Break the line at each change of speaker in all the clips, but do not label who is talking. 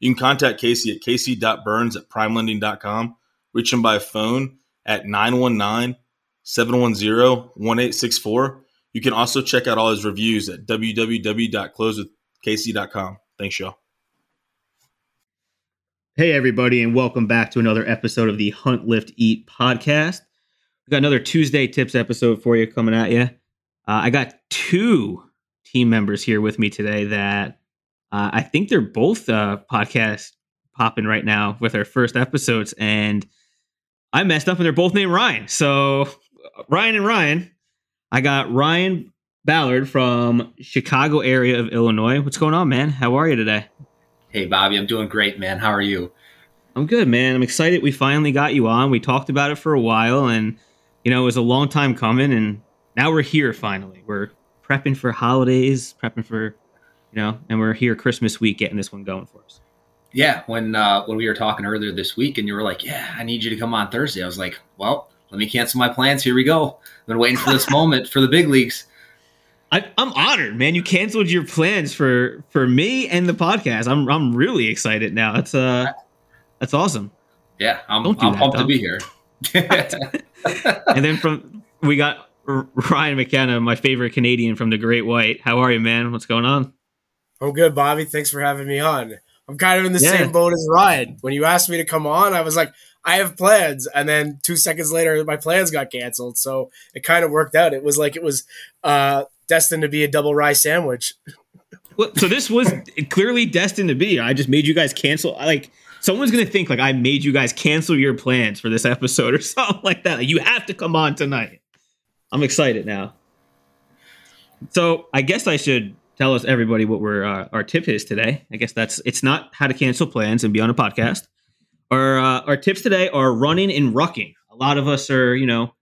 You can contact Casey at casey.burns at primelending.com. Reach him by phone at 919 710 1864. You can also check out all his reviews at www.closewithcasey.com. Thanks, y'all.
Hey, everybody, and welcome back to another episode of the Hunt Lift Eat podcast. We got another Tuesday tips episode for you coming at you. Uh, I got two team members here with me today that uh, I think they're both uh, podcast popping right now with our first episodes, and I messed up, and they're both named Ryan. So Ryan and Ryan, I got Ryan Ballard from Chicago area of Illinois. What's going on, man? How are you today?
Hey, Bobby, I'm doing great, man. How are you?
I'm good, man. I'm excited we finally got you on. We talked about it for a while, and you know it was a long time coming, and now we're here finally. We're prepping for holidays, prepping for you know, and we're here Christmas week getting this one going for us.
Yeah, when uh, when we were talking earlier this week, and you were like, "Yeah, I need you to come on Thursday," I was like, "Well, let me cancel my plans. Here we go. I've been waiting for this moment for the big leagues."
I, am honored, man. You canceled your plans for for me and the podcast. I'm I'm really excited now. That's uh, that's awesome.
Yeah, I'm, do I'm that, pumped to be here.
and then from we got Ryan McKenna, my favorite Canadian from the Great White. How are you, man? What's going on?
I'm good, Bobby. Thanks for having me on. I'm kind of in the yeah. same boat as Ryan. When you asked me to come on, I was like, I have plans. And then two seconds later, my plans got canceled. So it kind of worked out. It was like it was uh, destined to be a double rye sandwich.
Well, so this was clearly destined to be. I just made you guys cancel. Like, someone's going to think like I made you guys cancel your plans for this episode or something like that. Like, you have to come on tonight. I'm excited now. So I guess I should tell us everybody what we're uh, our tip is today. I guess that's it's not how to cancel plans and be on a podcast. Our uh, our tips today are running and rucking. A lot of us are you know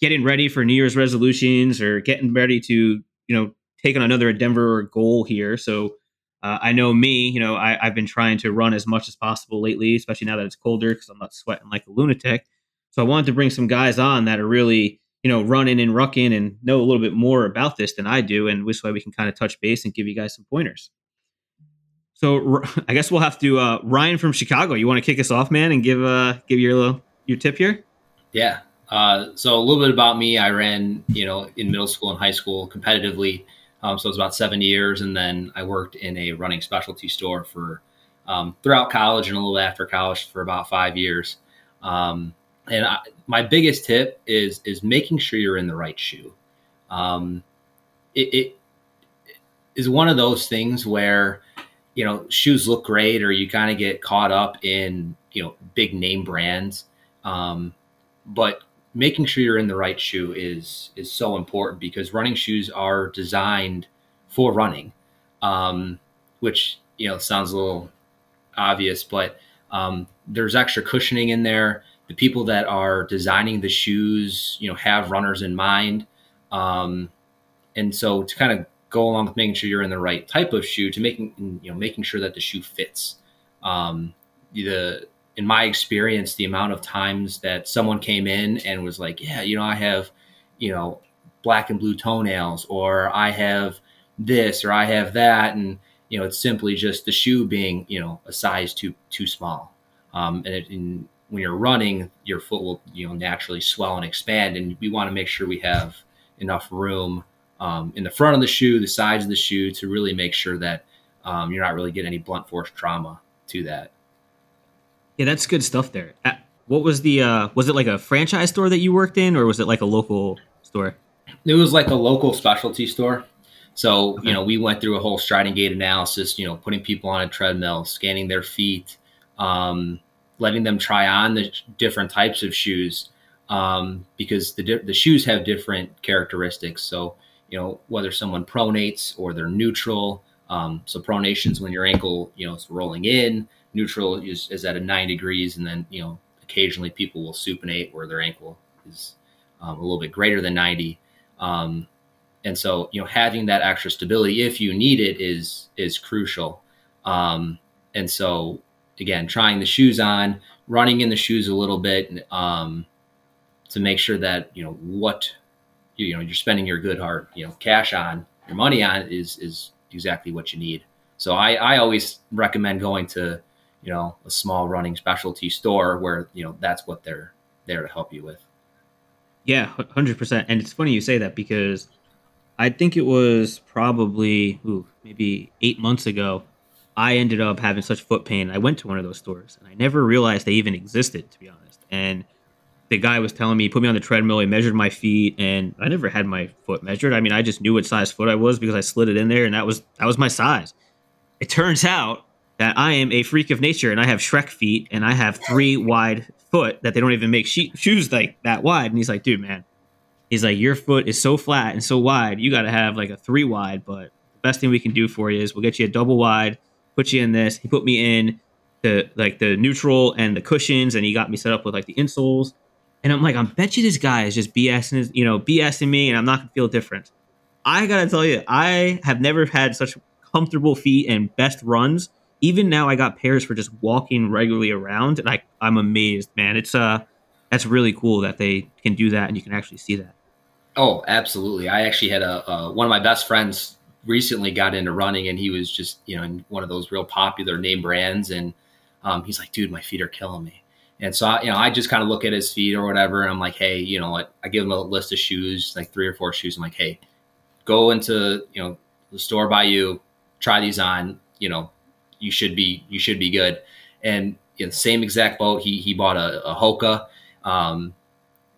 getting ready for New Year's resolutions or getting ready to you know take on another Denver goal here. So uh, I know me, you know, I, have been trying to run as much as possible lately, especially now that it's colder because I'm not sweating like a lunatic. So I wanted to bring some guys on that are really you know, running and rucking and know a little bit more about this than I do. And this way we can kind of touch base and give you guys some pointers. So I guess we'll have to uh, Ryan from Chicago. You want to kick us off, man, and give uh give your little your tip here?
Yeah. Uh, so a little bit about me. I ran, you know, in middle school and high school competitively. Um, so it was about seven years, and then I worked in a running specialty store for um, throughout college and a little after college for about five years. Um, and I, my biggest tip is is making sure you're in the right shoe. Um, it, it is one of those things where you know shoes look great, or you kind of get caught up in you know big name brands, um, but making sure you're in the right shoe is is so important because running shoes are designed for running, um, which you know sounds a little obvious, but um, there's extra cushioning in there the people that are designing the shoes, you know, have runners in mind. Um, and so to kind of go along with making sure you're in the right type of shoe to making, you know, making sure that the shoe fits. Um, the, in my experience, the amount of times that someone came in and was like, yeah, you know, I have, you know, black and blue toenails, or I have this, or I have that. And, you know, it's simply just the shoe being, you know, a size too, too small. Um, and, it, and when you're running, your foot will you know naturally swell and expand, and we want to make sure we have enough room um, in the front of the shoe, the sides of the shoe, to really make sure that um, you're not really getting any blunt force trauma to that.
Yeah, that's good stuff there. What was the uh, was it like a franchise store that you worked in, or was it like a local store?
It was like a local specialty store. So okay. you know, we went through a whole striding gait analysis. You know, putting people on a treadmill, scanning their feet. Um, letting them try on the different types of shoes um, because the the shoes have different characteristics. So you know whether someone pronates or they're neutral. Um, so pronations when your ankle you know is rolling in. neutral is, is at a nine degrees, and then you know occasionally people will supinate where their ankle is um, a little bit greater than 90. Um, and so you know having that extra stability if you need it is is crucial. Um, and so again, trying the shoes on, running in the shoes a little bit um, to make sure that you know what you, you know you're spending your good hard you know cash on your money on is is exactly what you need. So I, I always recommend going to, you know, a small running specialty store where, you know, that's what they're there to help you with.
Yeah, 100%. And it's funny you say that because I think it was probably ooh, maybe eight months ago. I ended up having such foot pain. I went to one of those stores and I never realized they even existed, to be honest. And the guy was telling me, he put me on the treadmill, he measured my feet, and I never had my foot measured. I mean, I just knew what size foot I was because I slid it in there, and that was that was my size. It turns out that I am a freak of nature, and I have Shrek feet, and I have three wide foot that they don't even make she- shoes like that wide. And he's like, dude, man, he's like, your foot is so flat and so wide, you got to have like a three wide. But the best thing we can do for you is we'll get you a double wide, put you in this. He put me in the like the neutral and the cushions, and he got me set up with like the insoles and I'm like, I bet you this guy is just BSing, you know, BSing me, and I'm not gonna feel different. I gotta tell you, I have never had such comfortable feet and best runs. Even now, I got pairs for just walking regularly around, and I I'm amazed, man. It's uh, that's really cool that they can do that, and you can actually see that.
Oh, absolutely. I actually had a, a one of my best friends recently got into running, and he was just you know in one of those real popular name brands, and um, he's like, dude, my feet are killing me and so, I, you know, I just kind of look at his feet or whatever, and I'm like, hey, you know what? I give him a list of shoes, like three or four shoes. I'm like, hey, go into you know the store by you, try these on. You know, you should be you should be good. And in the same exact boat, he he bought a, a Hoka. Um,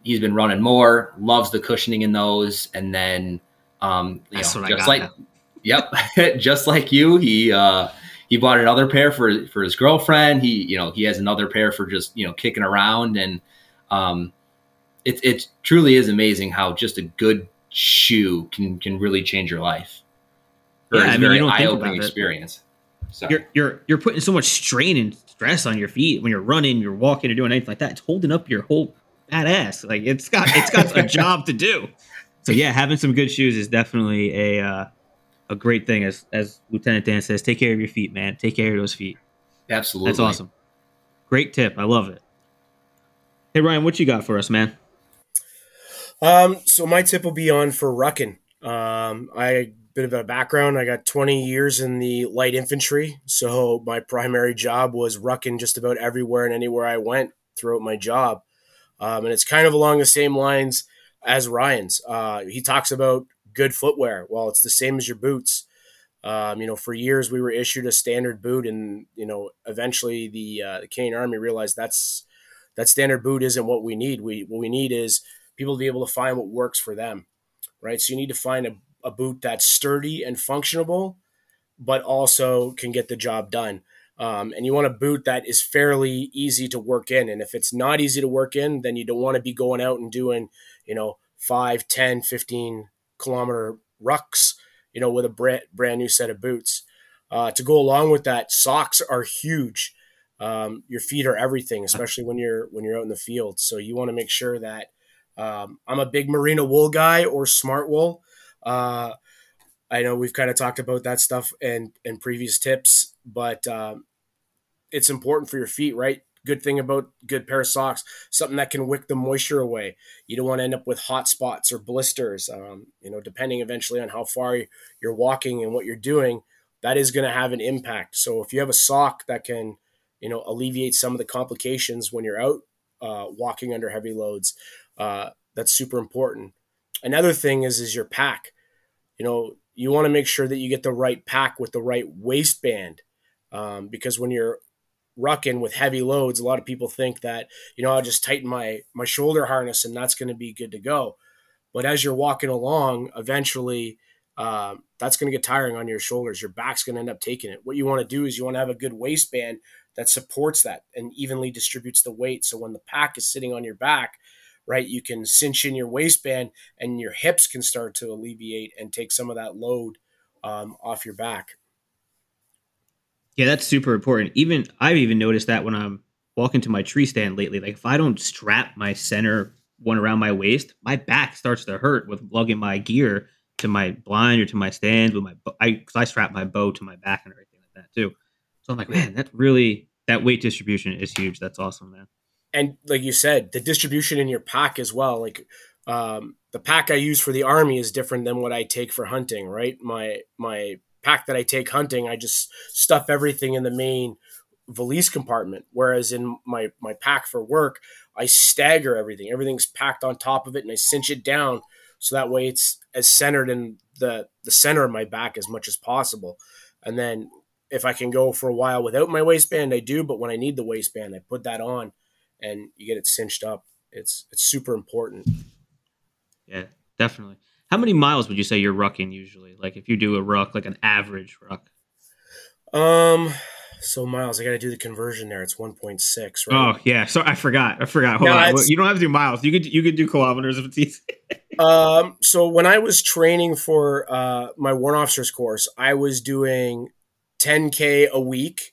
he's been running more, loves the cushioning in those, and then um, you That's know, just like, now. Yep, just like you, he. Uh, he bought another pair for for his girlfriend. He you know he has another pair for just you know kicking around, and um, it it truly is amazing how just a good shoe can can really change your life.
Yeah, I mean, you don't think about experience. So. You're you're you're putting so much strain and stress on your feet when you're running, you're walking, or doing anything like that. It's holding up your whole badass. Like it's got it's got a job to do. So yeah, having some good shoes is definitely a uh, a great thing as as Lieutenant Dan says. Take care of your feet, man. Take care of those feet.
Absolutely,
that's awesome. Great tip. I love it. Hey Ryan, what you got for us, man?
Um, so my tip will be on for rucking. Um, I bit of a background. I got 20 years in the light infantry, so my primary job was rucking just about everywhere and anywhere I went throughout my job. Um, and it's kind of along the same lines as Ryan's. Uh, he talks about good footwear. Well, it's the same as your boots. Um, you know, for years we were issued a standard boot, and you know, eventually the uh, the Canadian Army realized that's that standard boot isn't what we need. We what we need is people to be able to find what works for them, right? So you need to find a, a boot that's sturdy and functional, but also can get the job done. Um, and you want a boot that is fairly easy to work in. And if it's not easy to work in, then you don't want to be going out and doing, you know, 5, 10, 15 kilometer rucks, you know, with a brand, brand new set of boots. Uh, to go along with that, socks are huge. Um, your feet are everything, especially when you're when you're out in the field. So you want to make sure that um, I'm a big merino wool guy or smart wool. Uh, I know we've kind of talked about that stuff in in previous tips, but um, it's important for your feet, right? Good thing about good pair of socks, something that can wick the moisture away. You don't want to end up with hot spots or blisters. Um, you know, depending eventually on how far you're walking and what you're doing, that is going to have an impact. So if you have a sock that can, you know, alleviate some of the complications when you're out uh, walking under heavy loads, uh, that's super important. Another thing is is your pack. You know, you want to make sure that you get the right pack with the right waistband. Um, because when you're rucking with heavy loads, a lot of people think that, you know, I'll just tighten my my shoulder harness and that's going to be good to go. But as you're walking along, eventually uh, that's going to get tiring on your shoulders. Your back's going to end up taking it. What you want to do is you want to have a good waistband that supports that and evenly distributes the weight. So when the pack is sitting on your back, right, you can cinch in your waistband and your hips can start to alleviate and take some of that load um, off your back.
Yeah, that's super important. Even I've even noticed that when I'm walking to my tree stand lately, like if I don't strap my center one around my waist, my back starts to hurt with lugging my gear to my blind or to my stand with my I because I strap my bow to my back and everything like that too. So I'm like, man, that's really that weight distribution is huge. That's awesome, man.
And like you said, the distribution in your pack as well. Like um, the pack I use for the army is different than what I take for hunting. Right, my my pack that I take hunting, I just stuff everything in the main valise compartment. Whereas in my my pack for work, I stagger everything. Everything's packed on top of it, and I cinch it down so that way it's as centered in the the center of my back as much as possible. And then if I can go for a while without my waistband, I do. But when I need the waistband, I put that on, and you get it cinched up. It's it's super important.
Yeah, definitely. How many miles would you say you're rucking usually? Like if you do a ruck, like an average ruck.
Um, so miles, I got to do the conversion there. It's 1.6,
right? Oh yeah, so I forgot. I forgot. Hold on. You don't have to do miles. You could you could do kilometers if it's easy.
um, so when I was training for uh, my warrant officers course, I was doing 10k a week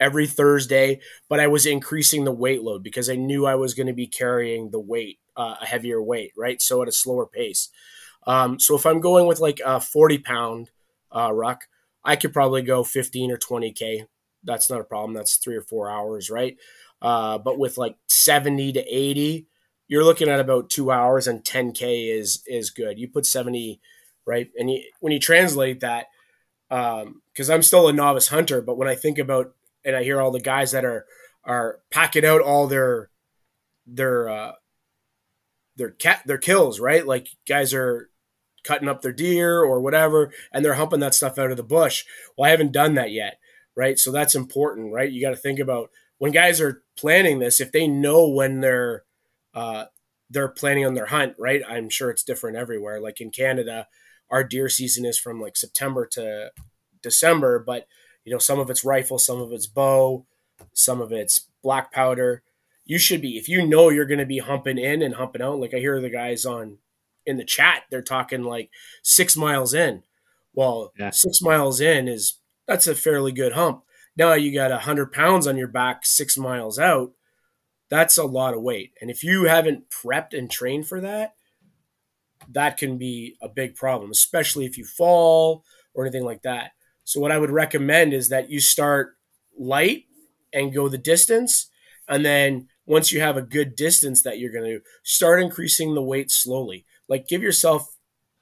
every Thursday, but I was increasing the weight load because I knew I was going to be carrying the weight, uh, a heavier weight, right? So at a slower pace. Um, so if I'm going with like a 40 pound uh, ruck, I could probably go 15 or 20k that's not a problem. That's three or four hours, right? Uh, but with like 70 to 80, you're looking at about two hours and 10K is, is good. You put 70, right? And you, when you translate that, because um, I'm still a novice hunter, but when I think about, and I hear all the guys that are, are packing out all their, their, uh, their cat, their kills, right? Like guys are cutting up their deer or whatever, and they're humping that stuff out of the bush. Well, I haven't done that yet right? So that's important, right? You got to think about when guys are planning this, if they know when they're uh, they're planning on their hunt, right? I'm sure it's different everywhere. Like in Canada, our deer season is from like September to December, but you know some of it's rifle, some of it's bow, some of it's black powder. You should be if you know you're going to be humping in and humping out. Like I hear the guys on in the chat, they're talking like six miles in. Well, yeah. six miles in is that's a fairly good hump. Now you got a hundred pounds on your back six miles out. That's a lot of weight. And if you haven't prepped and trained for that, that can be a big problem, especially if you fall or anything like that. So what I would recommend is that you start light and go the distance. And then once you have a good distance that you're going to start increasing the weight slowly. Like give yourself,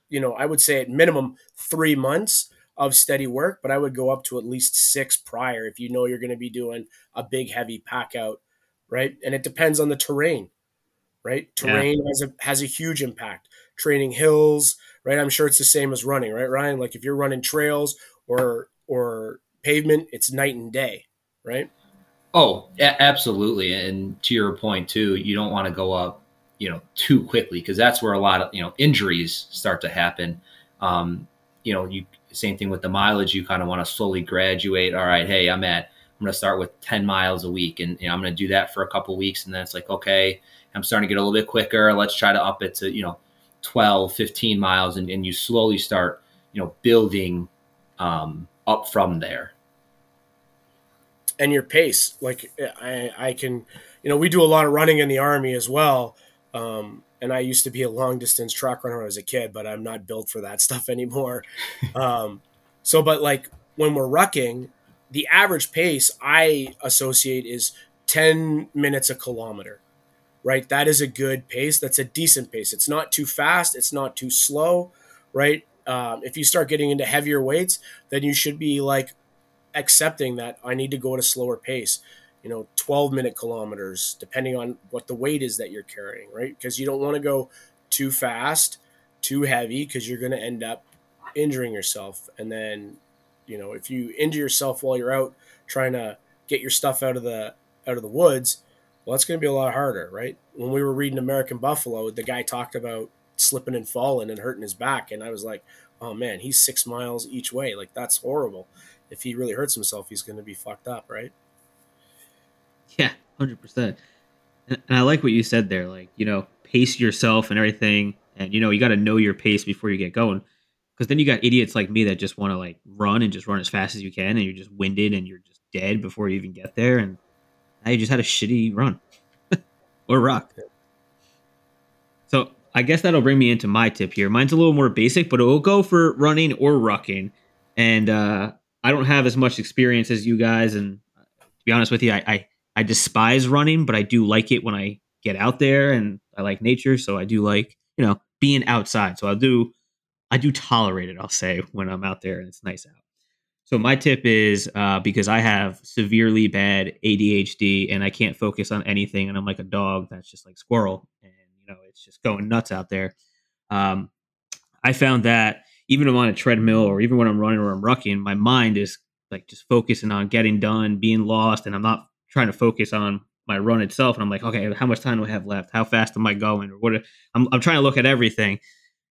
you know, I would say at minimum three months of steady work, but I would go up to at least six prior if you know you're going to be doing a big heavy pack out, right? And it depends on the terrain, right? Terrain yeah. has a has a huge impact. Training hills, right? I'm sure it's the same as running, right, Ryan? Like if you're running trails or or pavement, it's night and day, right?
Oh, absolutely. And to your point too, you don't want to go up, you know, too quickly because that's where a lot of you know injuries start to happen. Um, you know, you same thing with the mileage. You kind of want to slowly graduate. All right, hey, I'm at I'm going to start with 10 miles a week, and you know, I'm going to do that for a couple weeks, and then it's like, okay, I'm starting to get a little bit quicker. Let's try to up it to you know 12, 15 miles, and, and you slowly start you know building um, up from there.
And your pace, like I, I can, you know, we do a lot of running in the army as well. Um, and I used to be a long distance track runner as a kid, but I'm not built for that stuff anymore. um, so, but like when we're rucking, the average pace I associate is 10 minutes a kilometer, right? That is a good pace. That's a decent pace. It's not too fast. It's not too slow, right? Um, if you start getting into heavier weights, then you should be like accepting that I need to go at a slower pace you know 12 minute kilometers depending on what the weight is that you're carrying right? Because you don't want to go too fast too heavy because you're going to end up injuring yourself. And then you know if you injure yourself while you're out trying to get your stuff out of the out of the woods well that's going to be a lot harder right? When we were reading american buffalo the guy talked about slipping and falling and hurting his back and i was like oh man he's six miles each way. Like that's horrible. If he really hurts himself he's going to be fucked up right
Yeah, hundred percent. And I like what you said there. Like you know, pace yourself and everything, and you know you got to know your pace before you get going. Because then you got idiots like me that just want to like run and just run as fast as you can, and you're just winded and you're just dead before you even get there, and now you just had a shitty run or rock. So I guess that'll bring me into my tip here. Mine's a little more basic, but it will go for running or rucking. And uh, I don't have as much experience as you guys, and to be honest with you, I, I I despise running, but I do like it when I get out there and I like nature, so I do like you know being outside. So I'll do I do tolerate it. I'll say when I'm out there and it's nice out. So my tip is uh, because I have severely bad ADHD and I can't focus on anything, and I'm like a dog that's just like squirrel, and you know it's just going nuts out there. Um, I found that even I'm on a treadmill or even when I'm running or I'm rucking, my mind is like just focusing on getting done, being lost, and I'm not trying to focus on my run itself. And I'm like, okay, how much time do I have left? How fast am I going? Or what? I'm, I'm trying to look at everything.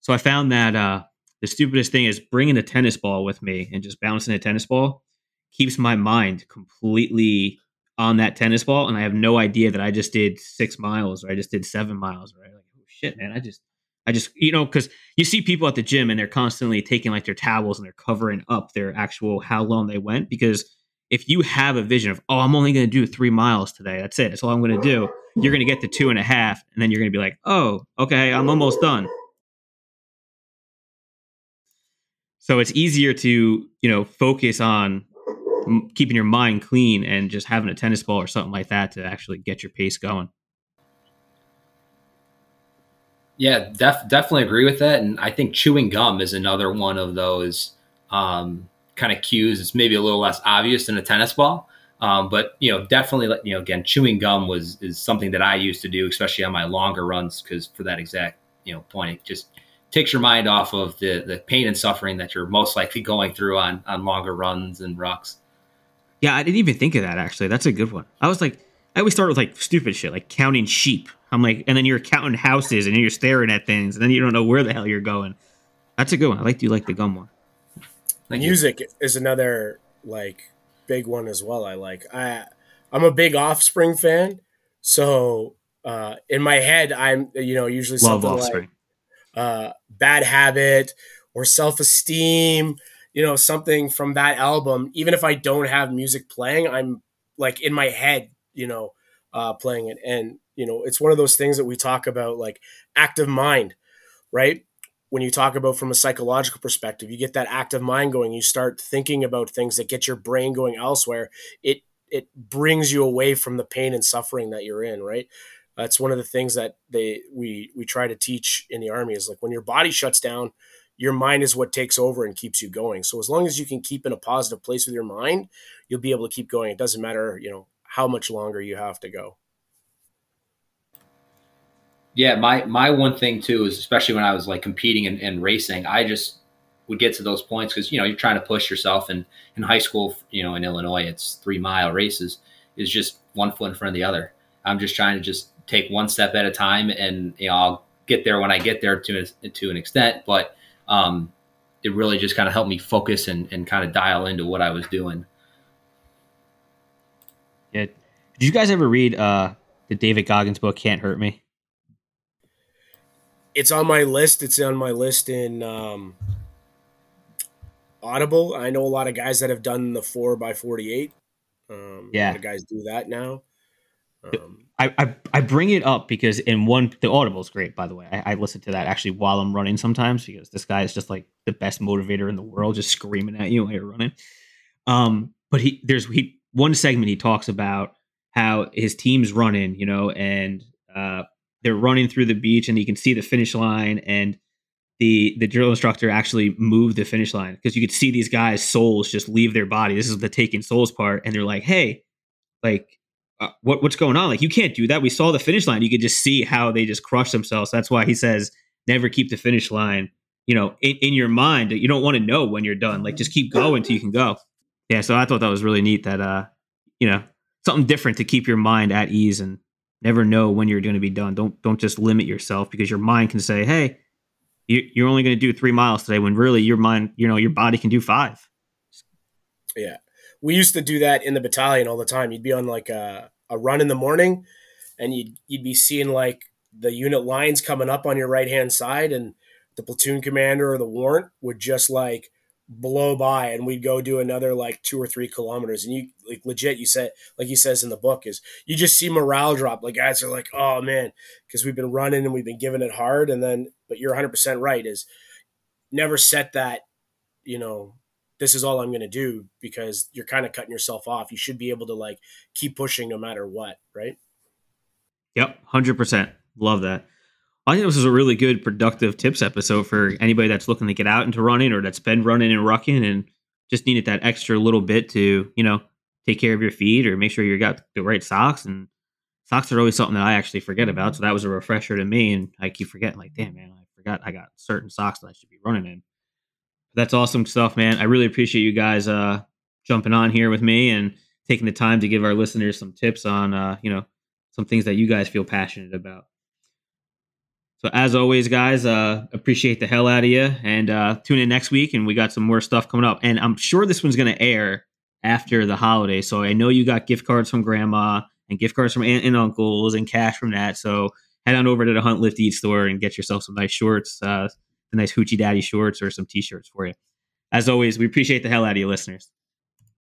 So I found that uh, the stupidest thing is bringing a tennis ball with me and just bouncing a tennis ball keeps my mind completely on that tennis ball. And I have no idea that I just did six miles or I just did seven miles, right? Like, oh shit, man, I just, I just, you know, because you see people at the gym and they're constantly taking like their towels and they're covering up their actual how long they went because if you have a vision of, oh, I'm only going to do three miles today, that's it. That's all I'm going to do. You're going to get to two and a half, and then you're going to be like, oh, okay, I'm almost done. So it's easier to, you know, focus on keeping your mind clean and just having a tennis ball or something like that to actually get your pace going.
Yeah, def- definitely agree with that. And I think chewing gum is another one of those um, kind of cues. It's maybe a little less obvious than a tennis ball. Um, but you know, definitely, you know, again, chewing gum was is something that I used to do, especially on my longer runs, because for that exact you know point, it just takes your mind off of the the pain and suffering that you're most likely going through on on longer runs and rucks.
Yeah, I didn't even think of that actually. That's a good one. I was like, I always start with like stupid shit, like counting sheep. I'm like, and then you're counting houses and you're staring at things, and then you don't know where the hell you're going. That's a good one. I like you like the gum one.
Thank Music you. is another like big one as well. I like. I I'm a big Offspring fan, so uh, in my head, I'm you know usually Love something Offspring. like uh, Bad Habit or Self Esteem. You know something from that album. Even if I don't have music playing, I'm like in my head. You know, uh, playing it, and you know it's one of those things that we talk about, like active mind, right? When you talk about from a psychological perspective, you get that active mind going. You start thinking about things that get your brain going elsewhere. It it brings you away from the pain and suffering that you're in. Right. That's one of the things that they we we try to teach in the army is like when your body shuts down, your mind is what takes over and keeps you going. So as long as you can keep in a positive place with your mind, you'll be able to keep going. It doesn't matter, you know, how much longer you have to go.
Yeah, my my one thing too is especially when I was like competing and, and racing, I just would get to those points because you know you're trying to push yourself, and in high school, you know, in Illinois, it's three mile races is just one foot in front of the other. I'm just trying to just take one step at a time, and you know I'll get there when I get there to to an extent, but um, it really just kind of helped me focus and, and kind of dial into what I was doing.
Yeah. Did you guys ever read uh, the David Goggins book, Can't Hurt Me?
It's on my list. It's on my list in um, Audible. I know a lot of guys that have done the four by forty eight. Um, yeah, a lot of guys do that now.
Um, I, I, I bring it up because in one the Audible is great by the way. I, I listen to that actually while I'm running sometimes because this guy is just like the best motivator in the world, just screaming at you while you're running. Um, but he there's he one segment he talks about how his team's running, you know, and uh, they're running through the beach and you can see the finish line and the the drill instructor actually moved the finish line because you could see these guys souls just leave their body. This is the taking souls part and they're like hey like uh, what what's going on? Like you can't do that. We saw the finish line. You could just see how they just crush themselves. That's why he says never keep the finish line you know in, in your mind. You don't want to know when you're done. Like just keep going till you can go. Yeah so i thought that was really neat that uh you know something different to keep your mind at ease and never know when you're going to be done. Don't don't just limit yourself because your mind can say, "Hey, you, are only going to do three miles today," when really your mind, you know, your body can do five.
Yeah, we used to do that in the battalion all the time. You'd be on like a, a run in the morning, and you'd you'd be seeing like the unit lines coming up on your right hand side, and the platoon commander or the warrant would just like blow by and we'd go do another like two or three kilometers. And you like legit you said like he says in the book is you just see morale drop. Like guys are like oh man because we've been running and we've been giving it hard. And then but you're 100% right is never set that you know this is all i'm going to do because you're kind of cutting yourself off. You should be able to like keep pushing no matter what right?
Yep 100% love that I think this was a really good, productive tips episode for anybody that's looking to get out into running or that's been running and rucking and just needed that extra little bit to, you know, take care of your feet or make sure you got the right socks. And socks are always something that I actually forget about. So that was a refresher to me. And I keep forgetting, like, damn, man, I forgot I got certain socks that I should be running in. That's awesome stuff, man. I really appreciate you guys uh, jumping on here with me and taking the time to give our listeners some tips on, uh, you know, some things that you guys feel passionate about. So as always, guys, uh, appreciate the hell out of you, and uh, tune in next week, and we got some more stuff coming up. And I'm sure this one's going to air after the holiday, so I know you got gift cards from Grandma and gift cards from aunt and uncles and cash from that. So head on over to the Hunt Lift Eat store and get yourself some nice shorts, uh, the nice hoochie daddy shorts, or some t-shirts for you. As always, we appreciate the hell out of you, listeners.